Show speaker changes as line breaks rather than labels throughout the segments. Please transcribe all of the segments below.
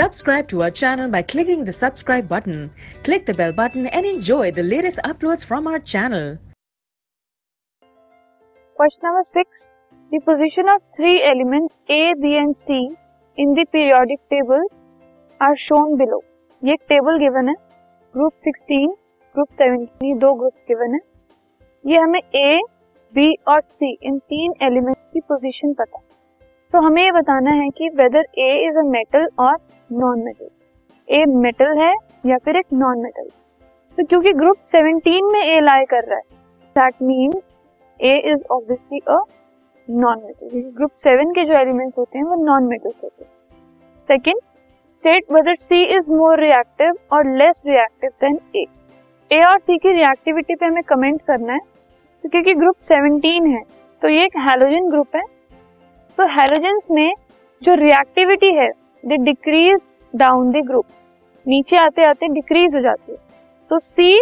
Subscribe to our channel by clicking the subscribe button. Click the bell button and enjoy the latest uploads from our channel.
Question number 6. The position of three elements A, B and C in the periodic table are shown below. ये एक table given है group 16, group 17 ये दो group given है ये हमें A, B और C इन तीन एलिमेंट्स की पोजीशन पता है तो हमें ये बताना है कि whether A is a metal और नॉन मेटल ए मेटल है या फिर एक नॉन मेटल तो क्योंकि ग्रुप 17 में ए लाई कर रहा है that means A is obviously a non metal group seven के जो एलिमेंट्स होते हैं, वो नॉन मेटल्स होते हैं। Second state whether C is more reactive और less reactive than A A और सी की रिएक्टिविटी पे हमें कमेंट करना है तो क्योंकि ग्रुप 17 है तो ये एक हेलोजन ग्रुप है। तो हेलोजेंस में जो रिएक्टिविटी है they decrease down the group नीचे आते आते डिक्रीज हो जाती है। तो सी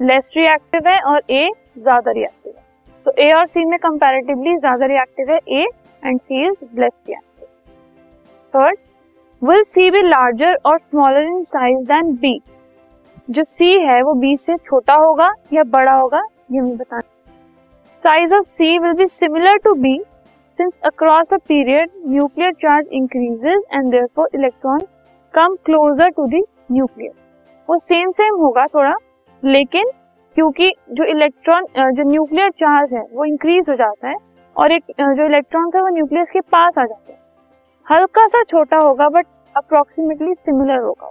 लेस रिएक्टिव है और ए ज़्यादा रिएक्टिव है। तो ए और सी में कंपैरेटिवली ज़्यादा रिएक्टिव है A and C is less reactive third will C be larger और smaller in size than B जो सी है वो बी से छोटा होगा या बड़ा होगा, ये हमें बताना size of C will be similar to B Since across a period, nuclear charge increases and therefore electrons come closer to the nucleus. वो सेम सेम होगा थोड़ा, लेकिन क्योंकि जो इलेक्ट्रॉन जो न्यूक्लियर चार्ज है, वो इंक्रीज हो जाता है और एक जो इलेक्ट्रॉन है वो न्यूक्लियस के पास आ जाता है। हल्का सा छोटा होगा बट अप्रोक्सीमेटली सिमिलर होगा।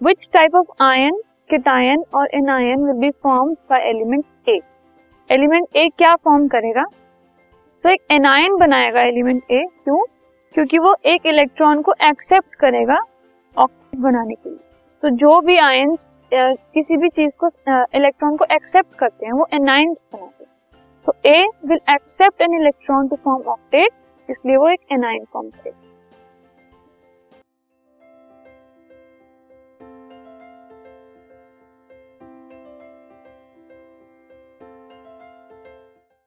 Which type of ion cation और anion will be form by element A element A क्या फॉर्म करेगा? तो एक एनायन बनाएगा एलिमेंट ए क्यों? क्योंकि वो एक इलेक्ट्रॉन को एक्सेप्ट करेगा ऑक्साइड बनाने के लिए। तो जो भी आयंस किसी भी चीज़ को इलेक्ट्रॉन को एक्सेप्ट करते हैं, वो एनायंस बनाते हैं। तो A will accept an electron to form octet इसलिए वो एक एनायन फॉर्म करेगा।